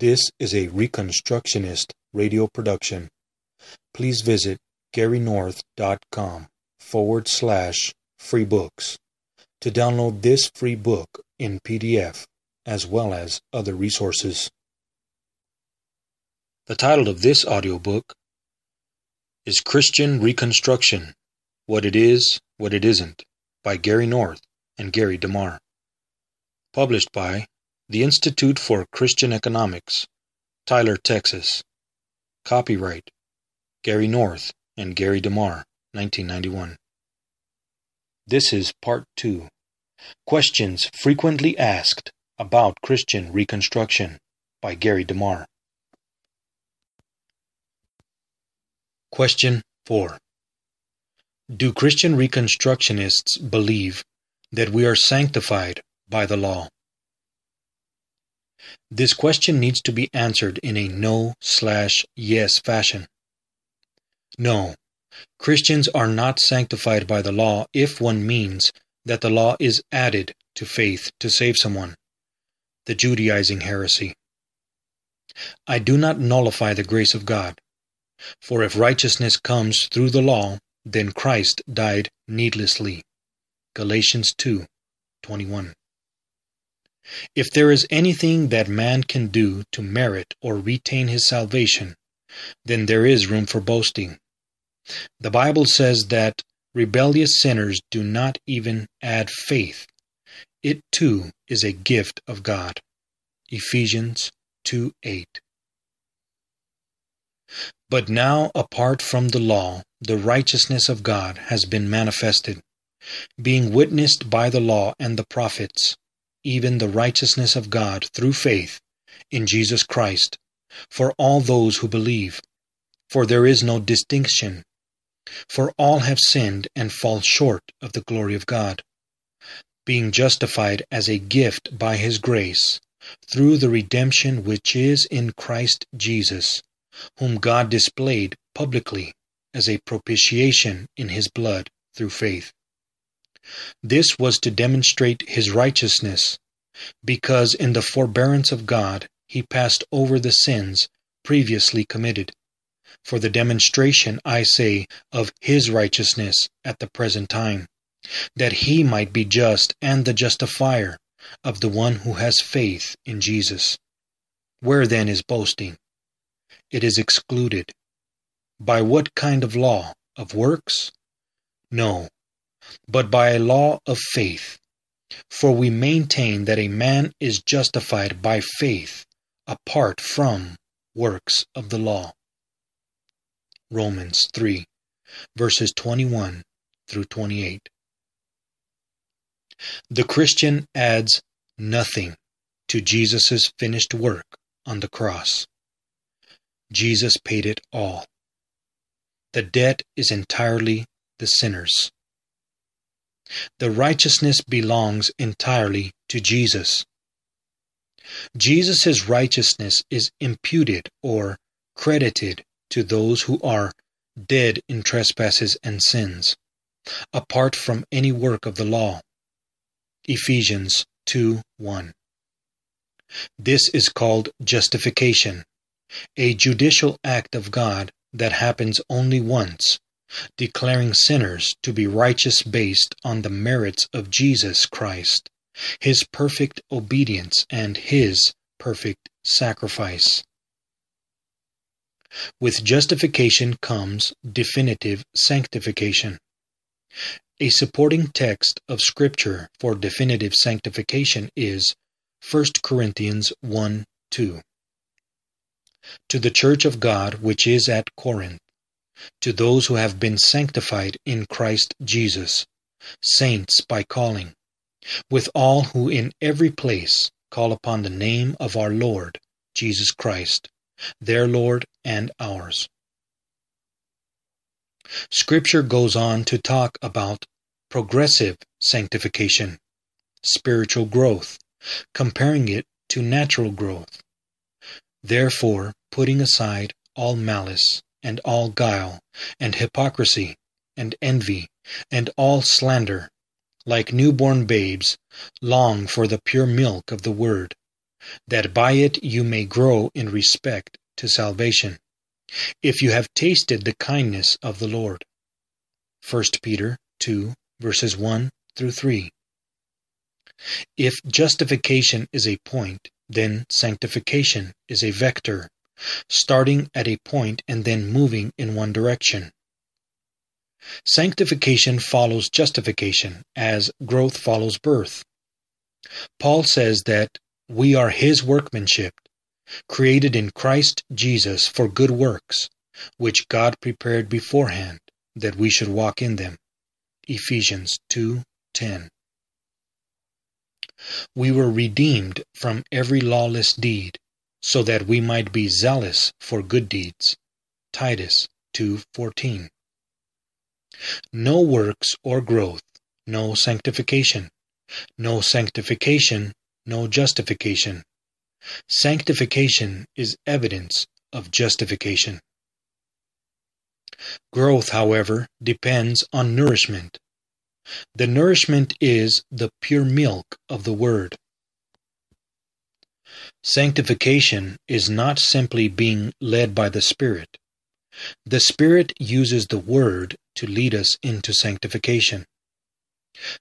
This is a Reconstructionist radio production. Please visit GaryNorth.com forward slash free books to download this free book in PDF as well as other resources. The title of this audiobook is Christian Reconstruction What It Is, What It Isn't by Gary North and Gary DeMar. Published by the Institute for Christian Economics, Tyler, Texas. Copyright Gary North and Gary DeMar, 1991. This is Part 2 Questions Frequently Asked About Christian Reconstruction by Gary DeMar. Question 4 Do Christian Reconstructionists believe that we are sanctified by the law? This question needs to be answered in a no slash yes fashion. No, Christians are not sanctified by the law if one means that the law is added to faith to save someone. The Judaizing heresy. I do not nullify the grace of God. For if righteousness comes through the law, then Christ died needlessly. Galatians 2 21. If there is anything that man can do to merit or retain his salvation, then there is room for boasting. The Bible says that rebellious sinners do not even add faith. It too is a gift of God. Ephesians 2 8. But now, apart from the law, the righteousness of God has been manifested, being witnessed by the law and the prophets even the righteousness of God through faith in Jesus Christ for all those who believe. For there is no distinction. For all have sinned and fall short of the glory of God, being justified as a gift by His grace through the redemption which is in Christ Jesus, whom God displayed publicly as a propitiation in His blood through faith. This was to demonstrate his righteousness, because in the forbearance of God he passed over the sins previously committed, for the demonstration, I say, of his righteousness at the present time, that he might be just and the justifier of the one who has faith in Jesus. Where then is boasting? It is excluded. By what kind of law? Of works? No, but by a law of faith. For we maintain that a man is justified by faith apart from works of the law. Romans 3, verses 21 through 28. The Christian adds nothing to Jesus' finished work on the cross. Jesus paid it all. The debt is entirely the sinner's. The righteousness belongs entirely to Jesus. Jesus' righteousness is imputed or credited to those who are dead in trespasses and sins, apart from any work of the law. Ephesians 2 1. This is called justification, a judicial act of God that happens only once declaring sinners to be righteous based on the merits of Jesus Christ, his perfect obedience, and his perfect sacrifice. With justification comes definitive sanctification. A supporting text of Scripture for definitive sanctification is 1 Corinthians 1 2. To the church of God which is at Corinth, to those who have been sanctified in Christ Jesus, saints by calling, with all who in every place call upon the name of our Lord Jesus Christ, their Lord and ours. Scripture goes on to talk about progressive sanctification, spiritual growth, comparing it to natural growth. Therefore, putting aside all malice, and all guile, and hypocrisy, and envy, and all slander, like newborn babes, long for the pure milk of the word, that by it you may grow in respect to salvation, if you have tasted the kindness of the Lord. 1 Peter 2, verses 1 through 3. If justification is a point, then sanctification is a vector, starting at a point and then moving in one direction. Sanctification follows justification, as growth follows birth. Paul says that we are his workmanship, created in Christ Jesus for good works, which God prepared beforehand that we should walk in them. Ephesians 2:10. We were redeemed from every lawless deed, so that we might be zealous for good deeds. Titus 2:14. No works or growth, no sanctification. No sanctification, no justification. Sanctification is evidence of justification. Growth, however, depends on nourishment. The nourishment is the pure milk of the Word. Sanctification is not simply being led by the Spirit. The Spirit uses the Word to lead us into sanctification.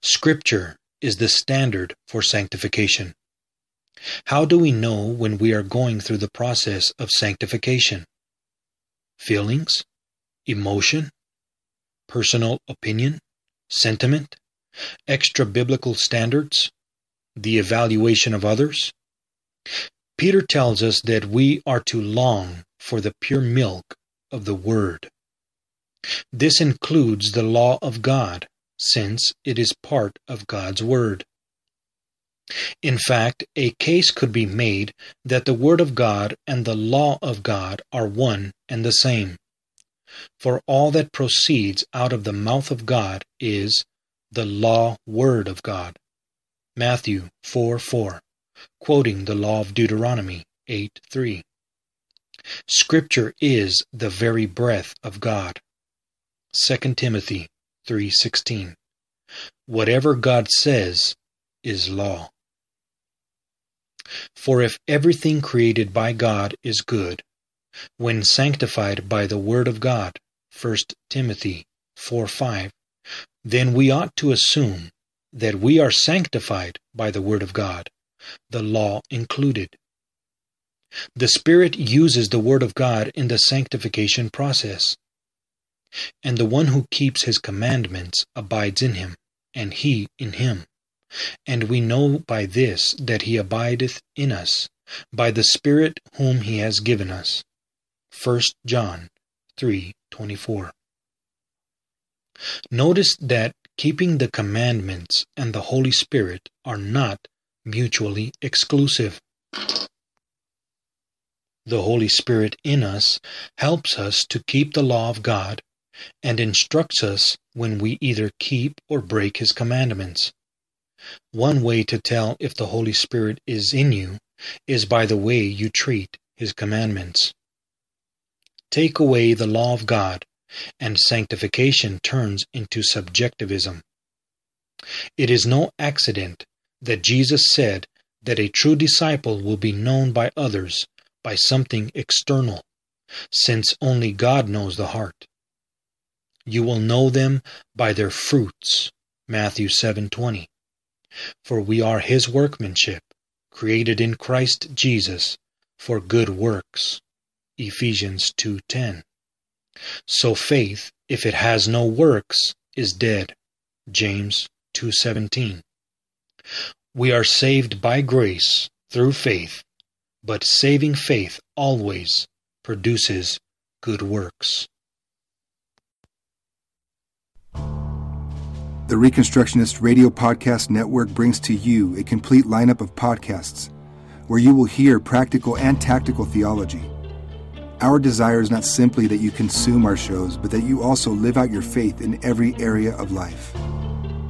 Scripture is the standard for sanctification. How do we know when we are going through the process of sanctification? Feelings? Emotion? Personal opinion? Sentiment? Extra biblical standards? The evaluation of others? Peter tells us that we are to long for the pure milk of the Word. This includes the law of God, since it is part of God's Word. In fact, a case could be made that the Word of God and the law of God are one and the same. For all that proceeds out of the mouth of God is the law word of God. Matthew 4 4, quoting the law of Deuteronomy 8 3. Scripture is the very breath of God. 2 Timothy 3:16. Whatever God says is law. For if everything created by God is good, when sanctified by the word of God, 1 Timothy 4:5, then we ought to assume that we are sanctified by the word of God, the law included. The Spirit uses the Word of God in the sanctification process. And the one who keeps his commandments abides in him, and he in him. And we know by this that he abideth in us, by the Spirit whom he has given us. 1 John 3:24. Notice that keeping the commandments and the Holy Spirit are not mutually exclusive. The Holy Spirit in us helps us to keep the law of God and instructs us when we either keep or break his commandments. One way to tell if the Holy Spirit is in you is by the way you treat his commandments. Take away the law of God, and sanctification turns into subjectivism. It is no accident that Jesus said that a true disciple will be known by others by something external, since only God knows the heart. You will know them by their fruits. Matthew 7:20. For we are his workmanship, created in Christ Jesus for good works. Ephesians 2:10. So faith, if it has no works, is dead. James 2:17. We are saved by grace through faith, but saving faith always produces good works. The Reconstructionist Radio Podcast Network brings to you a complete lineup of podcasts where you will hear practical and tactical theology. Our desire is not simply that you consume our shows, but that you also live out your faith in every area of life.